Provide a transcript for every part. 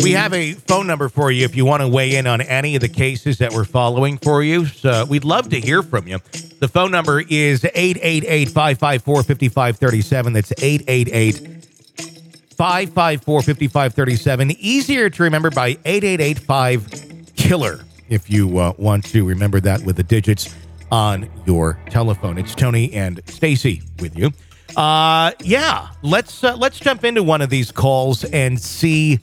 We have a phone number for you if you want to weigh in on any of the cases that we're following for you. So we'd love to hear from you. The phone number is 888 554 5537. That's 888 554 5537. Easier to remember by 8885 Killer if you uh, want to remember that with the digits on your telephone. It's Tony and Stacy with you. Uh, yeah, let's uh, let's jump into one of these calls and see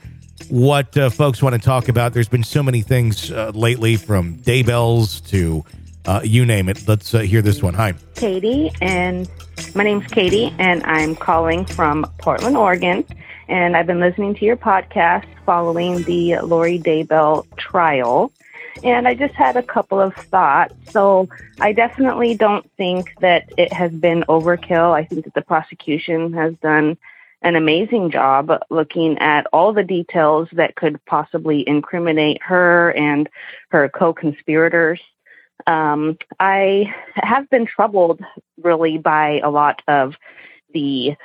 what uh, folks want to talk about. There's been so many things uh, lately, from daybells to uh, you name it. Let's uh, hear this one. Hi, Katie, and my name's Katie, and I'm calling from Portland, Oregon. And I've been listening to your podcast following the Lori Daybell trial. And I just had a couple of thoughts. So I definitely don't think that it has been overkill. I think that the prosecution has done an amazing job looking at all the details that could possibly incriminate her and her co-conspirators. Um, I have been troubled really by a lot of the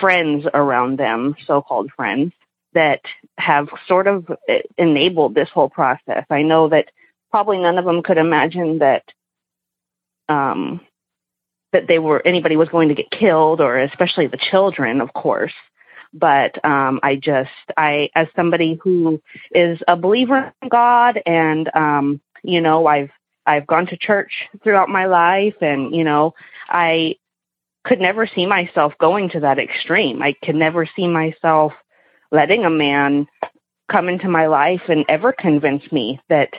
friends around them, so-called friends, that have sort of enabled this whole process. I know that probably none of them could imagine that um, that they were anybody was going to get killed or especially the children of course. But um i just i as somebody who is a believer in god and um you know i've i've gone to church throughout my life and you know i could never see myself going to that extreme. I could never see myself letting a man come into my life and ever convince me that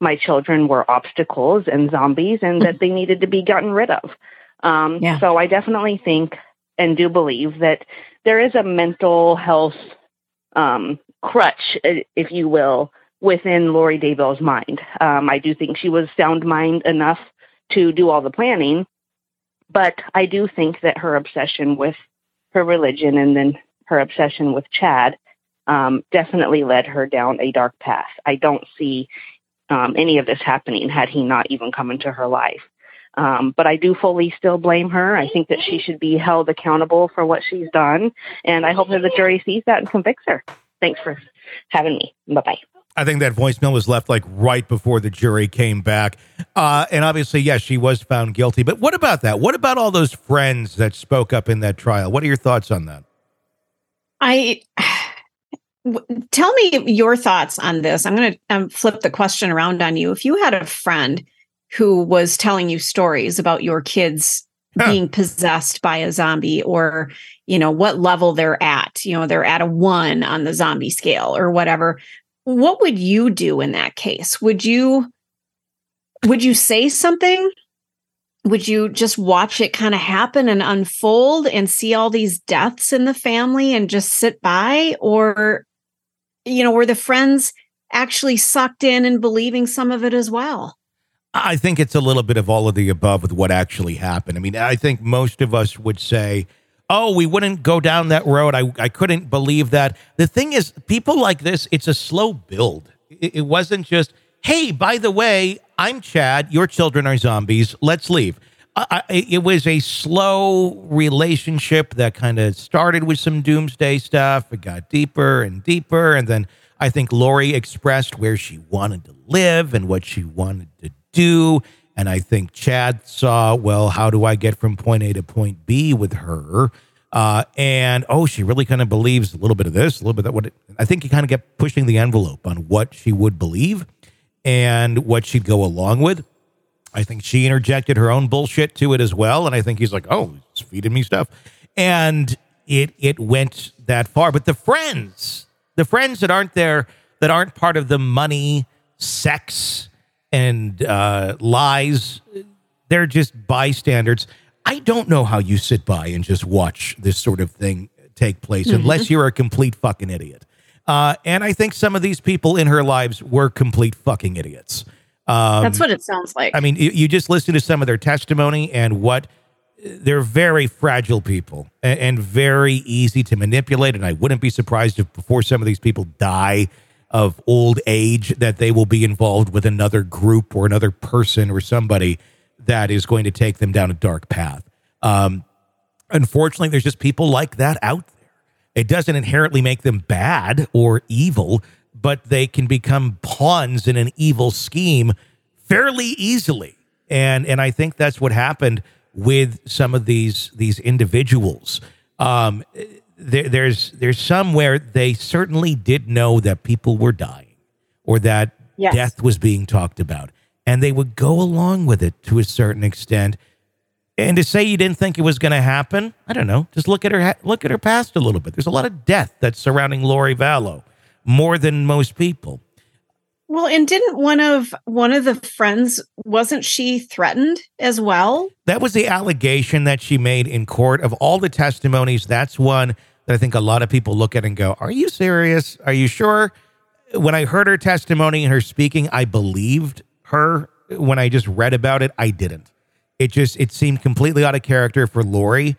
my children were obstacles and zombies and that they needed to be gotten rid of um, yeah. So I definitely think and do believe that there is a mental health um, crutch, if you will, within Lori Daybell's mind. Um, I do think she was sound mind enough to do all the planning, but I do think that her obsession with her religion and then her obsession with Chad um, definitely led her down a dark path. I don't see um, any of this happening had he not even come into her life. Um, but I do fully still blame her. I think that she should be held accountable for what she's done. And I hope that the jury sees that and convicts her. Thanks for having me. Bye bye. I think that voicemail was left like right before the jury came back. Uh, and obviously, yes, she was found guilty. But what about that? What about all those friends that spoke up in that trial? What are your thoughts on that? I tell me your thoughts on this. I'm going to um, flip the question around on you. If you had a friend who was telling you stories about your kids huh. being possessed by a zombie or you know what level they're at you know they're at a 1 on the zombie scale or whatever. What would you do in that case? Would you would you say something? Would you just watch it kind of happen and unfold and see all these deaths in the family and just sit by? Or you know were the friends actually sucked in and believing some of it as well I think it's a little bit of all of the above with what actually happened. I mean, I think most of us would say, oh, we wouldn't go down that road. I, I couldn't believe that. The thing is, people like this, it's a slow build. It, it wasn't just, hey, by the way, I'm Chad, your children are zombies, let's leave. I, it was a slow relationship that kind of started with some doomsday stuff. It got deeper and deeper. And then I think Lori expressed where she wanted to live and what she wanted to do. And I think Chad saw, well, how do I get from point A to point B with her? Uh, and oh, she really kind of believes a little bit of this, a little bit that. What it, I think he kind of kept pushing the envelope on what she would believe and what she'd go along with. I think she interjected her own bullshit to it as well, and I think he's like, "Oh, he's feeding me stuff," and it it went that far. But the friends, the friends that aren't there, that aren't part of the money, sex, and uh, lies, they're just bystanders. I don't know how you sit by and just watch this sort of thing take place, Mhm. unless you're a complete fucking idiot. Uh, and I think some of these people in her lives were complete fucking idiots. Um, That's what it sounds like. I mean, you, just listen to some of their testimony and what they're very fragile people and very easy to manipulate. And I wouldn't be surprised if before some of these people die of old age, that they will be involved with another group or another person or somebody that is going to take them down a dark path. Um, unfortunately, there's just people like that out there. It doesn't inherently make them bad or evil, but they can become pawns in an evil scheme fairly easily. And and I think that's what happened with some of these these individuals. Um, there, there's there's somewhere they certainly did know that people were dying or that Yes. death was being talked about, and they would go along with it to a certain extent. And to say you didn't think it was going to happen, I don't know. Just look at her look at her past a little bit. There's a lot of death that's surrounding Lori Vallow, more than most people. Well, and didn't one of one of the friends wasn't she threatened as well? That was the allegation that she made in court. Of all the testimonies, that's one that I think a lot of people look at and go, Are you serious? Are you sure? When I heard her testimony and her speaking, I believed her. When I just read about it, I didn't. It just it seemed completely out of character for Lori.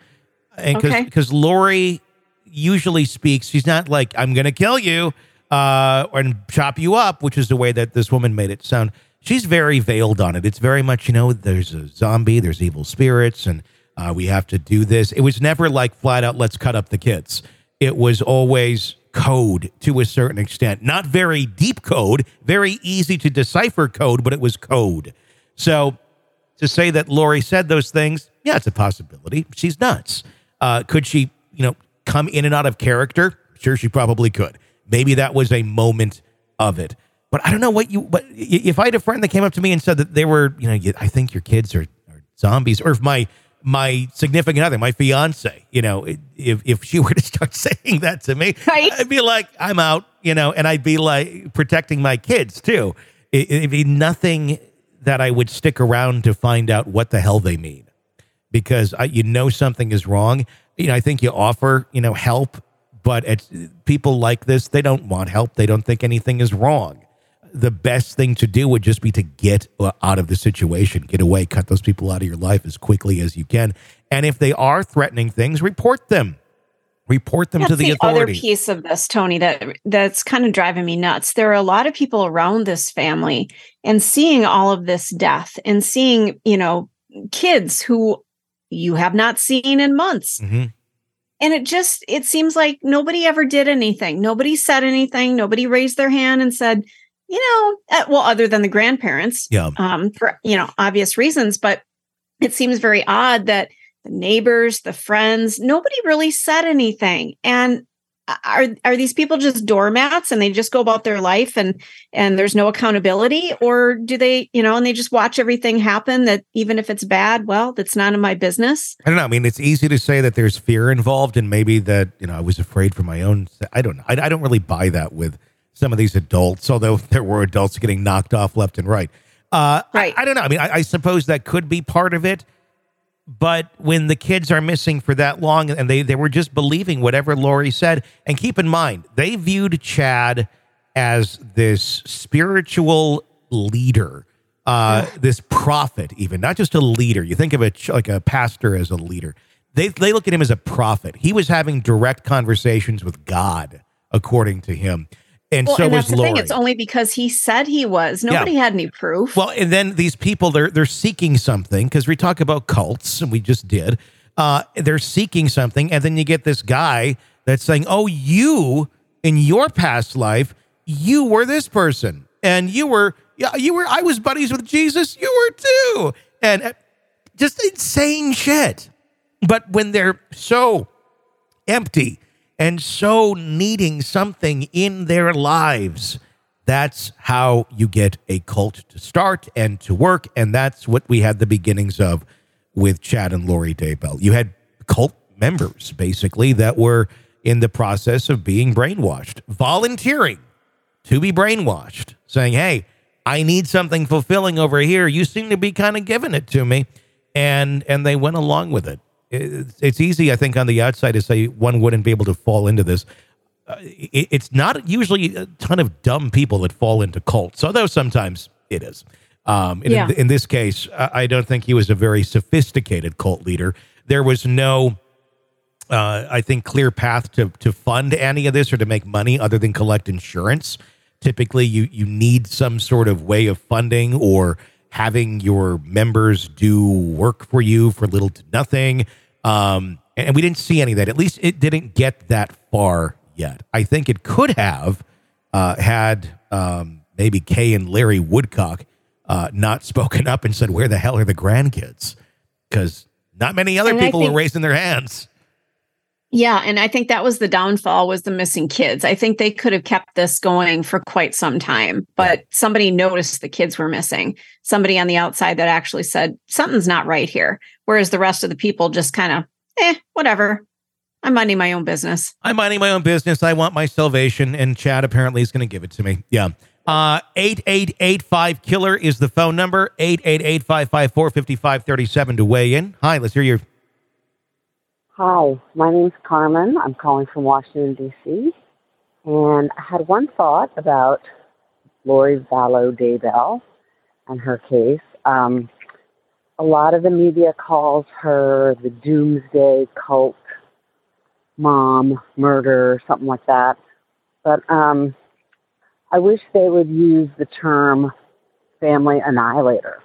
And because Okay. because Lori usually speaks, she's not like, I'm gonna kill you uh and chop you up, which is the way that this woman made it sound. She's very veiled on it. It's very much, you know, there's a zombie, there's evil spirits, and uh, we have to do this. It was never like flat out, let's cut up the kids. It was always code to a certain extent. Not very deep code, very easy to decipher code, but it was code. So to say that Lori said those things, yeah, it's a possibility. She's nuts. Uh, could she, you know, come in and out of character? Sure, she probably could. Maybe that was a moment of it. But I don't know what you. But if I had a friend that came up to me and said that they were, you know, I think your kids are, are zombies, or if my my significant other, my fiance, you know, if if she were to start saying that to me, I'd be like, I'm out, you know, and I'd be like protecting my kids too. It, it'd be nothing that I would stick around to find out what the hell they mean because I, you know something is wrong. You know, I think you offer, you know, help, but it's people like this, they don't want help. They don't think anything is wrong. The best thing to do would just be to get uh, out of the situation, get away, cut those people out of your life as quickly as you can. And if they are threatening things, report them. Report them to That's the, the other authorities. piece of this, Tony, that that's kind of driving me nuts. There are a lot of people around this family and seeing all of this death and seeing, you know, kids who you have not seen in months. Mhm. And it just it seems like nobody ever did anything. Nobody said anything. Nobody raised their hand and said, you know, uh, well, other than the grandparents, Yeah. um, for you know obvious reasons. But it seems very odd that the neighbors, the friends, nobody really said anything. And are are these people just doormats and they just go about their life and and there's no accountability or do they you know and they just watch everything happen that even if it's bad well that's none of my business I don't know. I mean, it's easy to say that there's fear involved, and maybe that you know I was afraid for my own. I don't know. I, I don't really buy that with some of these adults, although there were adults getting knocked off left and right. Uh, right. I, I don't know. I mean, I, I suppose that could be part of it, but when the kids are missing for that long, and they they were just believing whatever Lori said, and keep in mind they viewed Chad as this spiritual leader uh, this prophet, even not just a leader. You think of a ch- like a pastor as a leader. They they look at him as a prophet. He was having direct conversations with God, according to him, and well, so and was that's the Lori. thing. It's only because he said he was. Nobody had any proof. Well, and then these people they're they're seeking something because we talk about cults and we just did. Uh, they're seeking something, and then you get this guy that's saying, "Oh, you in your past life, you were this person, and you were yeah, you were I was buddies with Jesus, you were too," and uh, just insane shit. But when they're so empty and so needing something in their lives, that's how you get a cult to start and to work. And that's what we had the beginnings of with Chad and Lori Daybell. You had cult members, basically, that were in the process of being brainwashed, volunteering to be brainwashed, saying, Hey, I need something fulfilling over here. You seem to be kind of giving it to me. And and they went along with it. It's, it's easy, I think, on the outside to say one wouldn't be able to fall into this. Uh, it, it's not usually a ton of dumb people that fall into cults, although sometimes it is. Um, Yeah. in, in this case, I I don't think he was a very sophisticated cult leader. There was no, uh, I think, clear path to to fund any of this or to make money other than collect insurance. Typically, you you need some sort of way of funding or having your members do work for you for little to nothing. Um, and we didn't see any of that. At least it didn't get that far yet. I think it could have uh, had um, maybe Kay and Larry Woodcock uh, not spoken up and said, "Where the hell are the grandkids?" Because not many other And people think- were raising their hands. Yeah, and I think that was the downfall was the missing kids. I think they could have kept this going for quite some time, but somebody noticed the kids were missing. Somebody on the outside that actually said something's not right here. Whereas the rest of the people just kind of, eh, whatever. I'm minding my own business. I'm minding my own business. I want my salvation, and Chad apparently is going to give it to me. Yeah. Uh, 8885 Killer is the phone number. 888 554 5537 to weigh in. Hi, let's hear your. Hi, my name's Carmen. I'm calling from Washington, D.C. And I had one thought about Lori Vallow Daybell and her case. Um, a lot of the media calls her the doomsday cult mom, murder, something like that. But um, I wish they would use the term family annihilator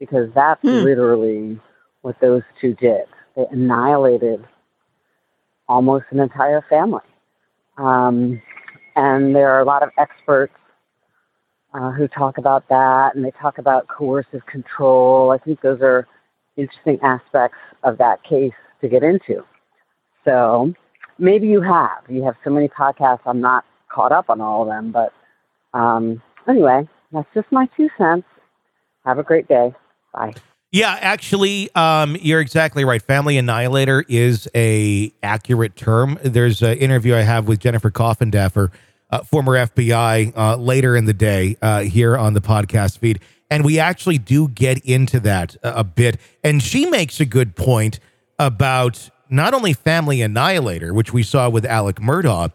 because that's literally what those two did. They annihilated almost an entire family. Um, and there are a lot of experts uh, who talk about that, and they talk about coercive control. I think those are interesting aspects of that case to get into. So maybe you have. You have so many podcasts. I'm not caught up on all of them, but um, anyway, that's just my two cents. Have a great day. Bye. Yeah, actually, um, you're exactly right. Family annihilator is a accurate term. There's an interview I have with Jennifer Coffindaffer, uh, former FBI, uh, later in the day uh, here on the podcast feed, and we actually do get into that a, a bit. And she makes a good point about not only family annihilator, which we saw with Alex Murdaugh,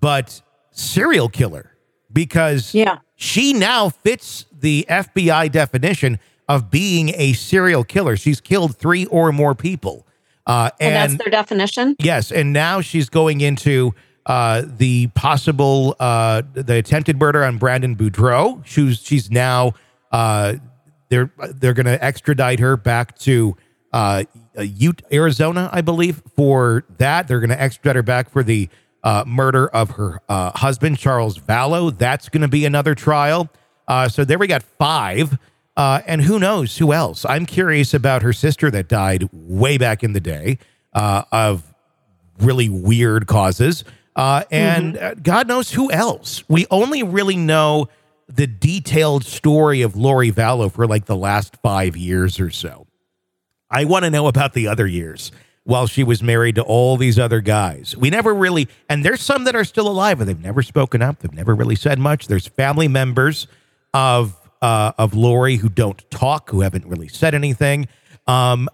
but serial killer because yeah. she now fits the FBI definition of being a serial killer. She's killed three or more people. Uh, And, and that's their definition. yes, and now she's going into uh, the possible uh, the attempted murder on Brandon Boudreaux. She's she's now uh, they're they're going to extradite her back to uh, Ute, Arizona, I believe, for that. They're going to extradite her back for the uh, murder of her uh, husband, Charles Vallow. That's going to be another trial. Uh, so there we got five. Uh, and who knows who else? I'm curious about her sister that died way back in the day uh, of really weird causes. Uh, and uh, God knows who else. We only really know the detailed story of Lori Vallow for like the last five years or so. I want to know about the other years while she was married to all these other guys. We never really, and there's some that are still alive, but they've never spoken up. They've never really said much. There's family members of uh, of Lori who don't talk, who haven't really said anything. Um,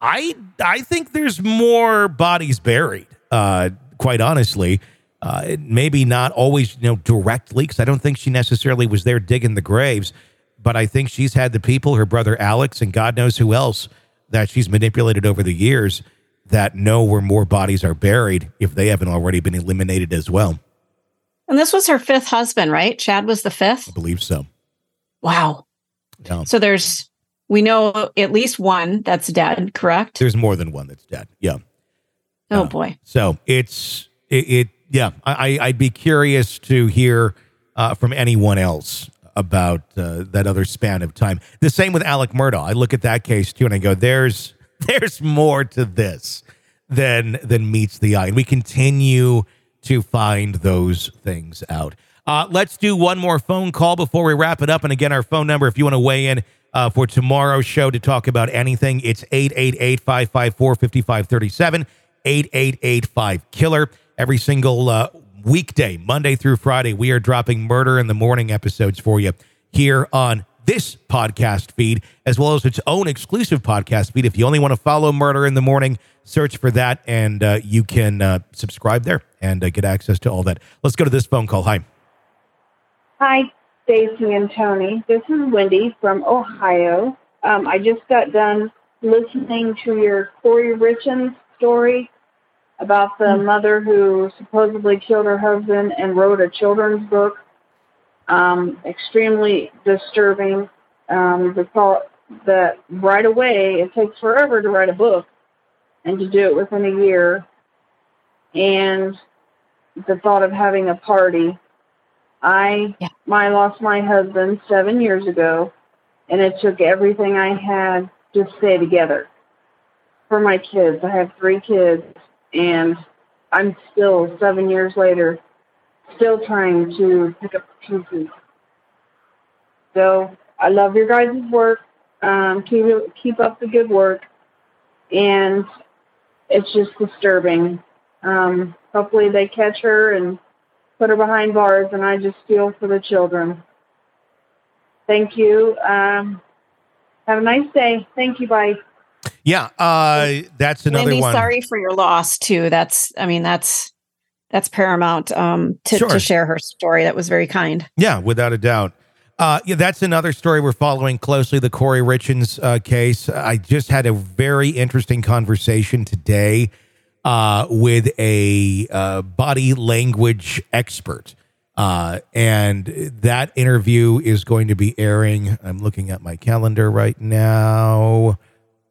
I I think there's more bodies buried. Uh, quite honestly, uh, maybe not always you know directly because I don't think she necessarily was there digging the graves, but I think she's had the people, her brother Alex, and God knows who else that she's manipulated over the years that know where more bodies are buried if they haven't already been eliminated as well. And this was her fifth husband, right? Chad was the fifth. I believe so. Wow. Yeah. So there's we know at least one that's dead, correct? There's more than one that's dead. Yeah. Oh boy. So it's it, it yeah. I I- I'd be curious to hear uh, from anyone else about uh, that other span of time. The same with Alex Murdaugh. I look at that case too, and I go, "There's there's more to this than than meets the eye." And we continue to find those things out. Uh, let's do one more phone call before we wrap it up. And again, our phone number, if you want to weigh in uh, for tomorrow's show to talk about anything, it's 888 554 5537, 8885 Killer. Every single uh, weekday, Monday through Friday, we are dropping Murder in the Morning episodes for you here on this podcast feed, as well as its own exclusive podcast feed. If you only want to follow Murder in the Morning, search for that and uh, you can uh, subscribe there and uh, get access to all that. Let's go to this phone call. Hi. Hi, Stacy and Tony. This is Wendy from Ohio. Um, I just got done listening to your Kouri Richins story about the mother who supposedly killed her husband and wrote a children's book. Um, extremely disturbing. Um, the thought that right away it takes forever to write a book and to do it within a year, and the thought of having a party I I lost my husband seven years ago, and it took everything I had to stay together. For my kids, I have three kids, and I'm still seven years later, still trying to pick up the pieces. So I love your guys' work. Um, keep keep up the good work, and it's just disturbing. Um, hopefully they catch her and put her behind bars, and I just feel for the children. Thank you. Um, have a nice day. Thank you. Bye. Yeah, uh, that's another Wendy, one. sorry for your loss too. That's I mean that's that's paramount um to, Sure. to share her story. That was very kind. Yeah, without a doubt. Uh, yeah, that's another story we're following closely. The Kouri Richins uh, case. I just had a very interesting conversation today uh, with a uh, body language expert, uh, and that interview is going to be airing. I'm looking at my calendar right now.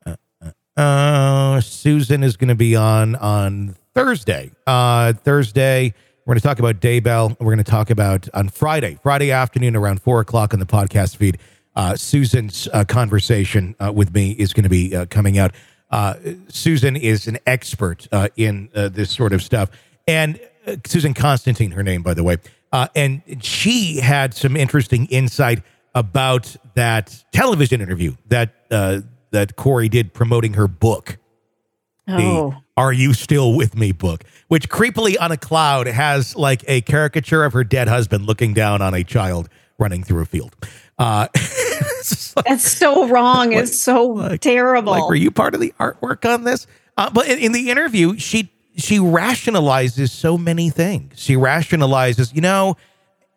Uh, uh, uh, Susan is going to be on on Thursday. Uh, Thursday, we're going to talk about Daybell. We're going to talk about on Friday, Friday afternoon around four o'clock on the podcast feed. Uh, Susan's uh, conversation with me is going to be coming out. Uh, Susan is an expert uh, in uh, this sort of stuff, and uh, Susan Constantine, her name, by the way, uh, and she had some interesting insight about that television interview that uh, that Kouri did promoting her book the Oh. Are You Still With Me book, which creepily on a cloud has like a caricature of her dead husband looking down on a child running through a field. Uh, That's so wrong. it's so terrible. like, were you part of the artwork on this? Uh, but in, in the interview, she she rationalizes so many things. She rationalizes, you know,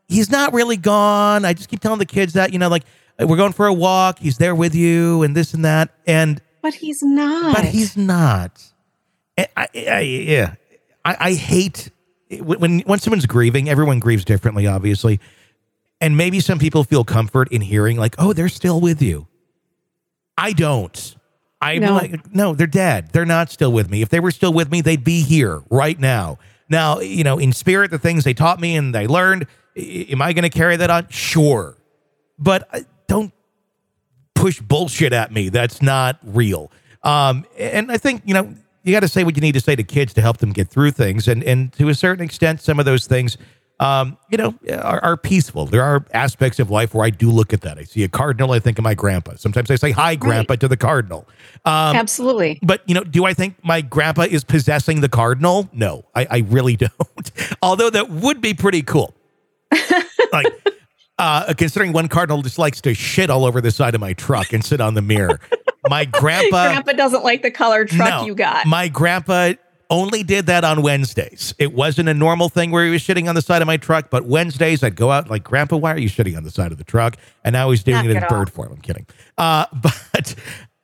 he's not really gone. I just keep telling the kids that, you know, like we're going for a walk. He's there with you, and this and that, and but he's not. but he's not. I, I, I- yeah, I, I hate when when someone's grieving. Everyone grieves differently, obviously, and maybe some people feel comfort in hearing like, "Oh, they're still with you." I don't. I'm No. like, no, they're dead. They're not still with me. If they were still with me, they'd be here right now. Now, you know, in spirit, the things they taught me and they learned, am I going to carry that on? Sure, but uh, don't push bullshit at me that's not real. Um, and I think you know you got to say what you need to say to kids to help them get through things, and and to a certain extent, some of those things, um, you know, are, are peaceful. There are aspects of life where I do look at that. I see a cardinal, I think of my grandpa. Sometimes I say hi, grandpa, to the cardinal. Um, Absolutely. But you know, do I think my grandpa is possessing the cardinal? No, I, I really don't. Although that would be pretty cool. like, uh, considering one cardinal just likes to shit all over the side of my truck and sit on the mirror. My grandpa, Grandpa doesn't like the color truck no, you got. My grandpa only did that on Wednesdays. It wasn't a normal thing where he was shitting on the side of my truck, but Wednesdays I'd go out like, Grandpa, why are you shitting on the side of the truck? And now he's doing Knock it in bird form. I'm kidding. Uh, but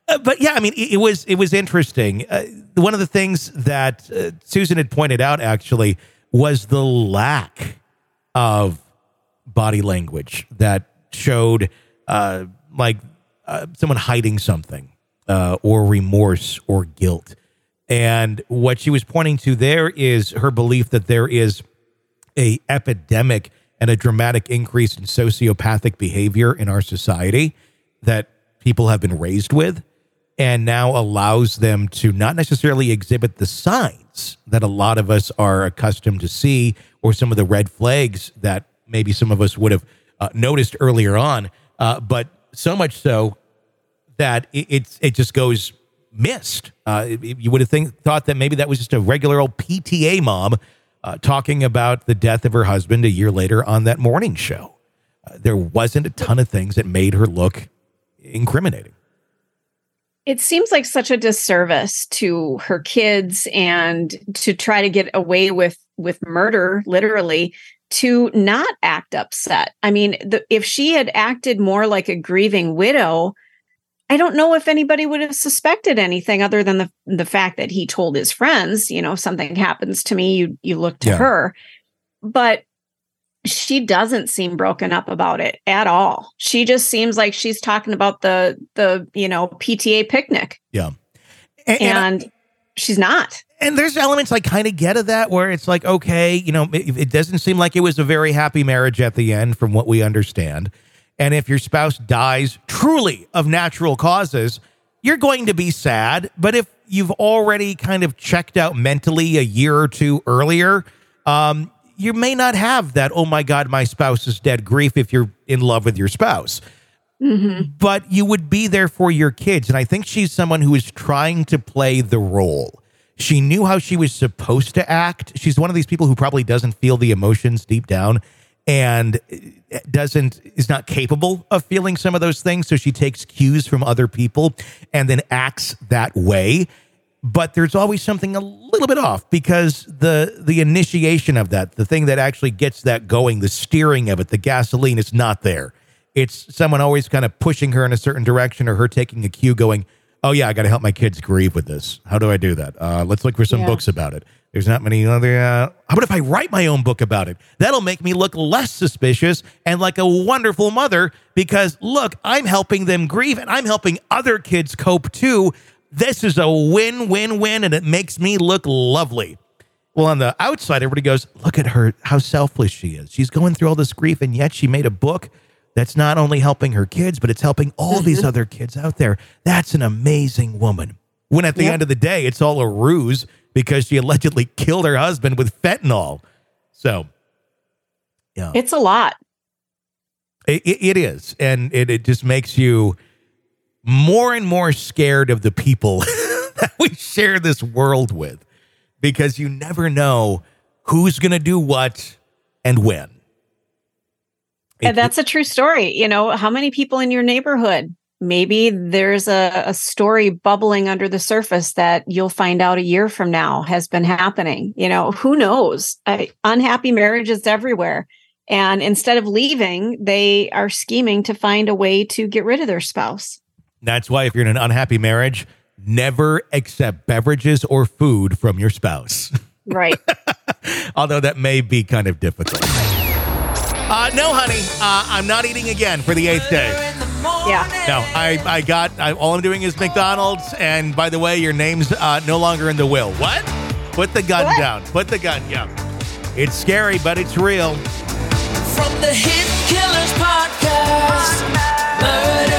uh, but yeah, I mean, it, it was it was interesting. Uh, one of the things that uh, Susan had pointed out actually was the lack of body language that showed uh, like uh, someone hiding something uh, or remorse or guilt. And what she was pointing to there is her belief that there is a epidemic and a dramatic increase in sociopathic behavior in our society that people have been raised with and now allows them to not necessarily exhibit the signs that a lot of us are accustomed to see or some of the red flags that maybe some of us would have uh, noticed earlier on. Uh, but so much so that it, it just goes missed. Uh, you would have think, thought that maybe that was just a regular old PTA mom uh, talking about the death of her husband a year later on that morning show. Uh, there wasn't a ton of things that made her look incriminating. It seems like such a disservice to her kids and to try to get away with with murder literally to not act upset. I mean, the, if she had acted more like a grieving widow, I don't know if anybody would have suspected anything other than the the fact that he told his friends, you know, if something happens to me, you you look to Yeah. her. But she doesn't seem broken up about it at all. She just seems like she's talking about the the, you know, PTA picnic Yeah. Uh, and, she's not. And there's elements I kind of get of that where it's like, okay, you know, it, it doesn't seem like it was a very happy marriage at the end, from what we understand. And if your spouse dies truly of natural causes, you're going to be sad. But if you've already kind of checked out mentally a year or two earlier, um, you may not have that, oh my God, my spouse is dead grief if you're in love with your spouse but you would be there for your kids. And I think she's someone who is trying to play the role. She knew how she was supposed to act. She's one of these people who probably doesn't feel the emotions deep down and doesn't is not capable of feeling some of those things. So she takes cues from other people and then acts that way. But there's always something a little bit off because the the initiation of that the thing that actually gets that going the steering of it the gasoline is not there. It's someone always kind of pushing her in a certain direction or her taking a cue going oh yeah i got to help my kids grieve with this. How do i do that? Uh, let's look for some Yeah. books about it there's not many other uh, how about if i write my own book about it that'll make me look less suspicious and like a wonderful mother because look i'm helping them grieve and i'm helping other kids cope too this is a win-win-win and it makes me look lovely well, on the outside, everybody goes, look at her, how selfless she is. She's going through all this grief, and yet she made a book that's not only helping her kids, but it's helping all these other kids out there. That's an amazing woman. When at the Yep. end of the day, it's all a ruse because she allegedly killed her husband with fentanyl. So, yeah, It's a lot. it, it- it is. And it, it just makes you more and more scared of the people that we share this world with because you never know who's going to do what and when. And that's a true story. You know, how many people in your neighborhood? Maybe there's a, a story bubbling under the surface that you'll find out a year from now has been happening. You know, who knows? I, unhappy marriages everywhere. And instead of leaving, they are scheming to find a way to get rid of their spouse. That's why if you're in an unhappy marriage, never accept beverages or food from your spouse. Right. Although that may be kind of difficult. Uh, no, honey, uh, I'm not eating again for the eighth day. Yeah. No, I, I got, I, all I'm doing is McDonald's. And by the way, your name's uh, no longer in the will. What? Put the gun down. Put the gun, yeah. It's scary, but it's real. From the Hidden Killers Podcast, Murder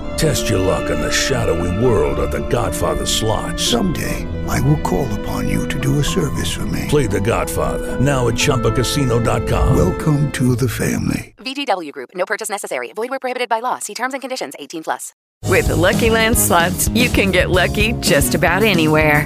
Test your luck in the shadowy world of The Godfather slot. Someday, I will call upon you to do a service for me. Play The Godfather now at ChumbaCasino.com. Welcome to the family. VGW Group. No purchase necessary. Void where prohibited by law. See terms and conditions. 18 plus. With the Lucky Land slots, you can get lucky just about anywhere.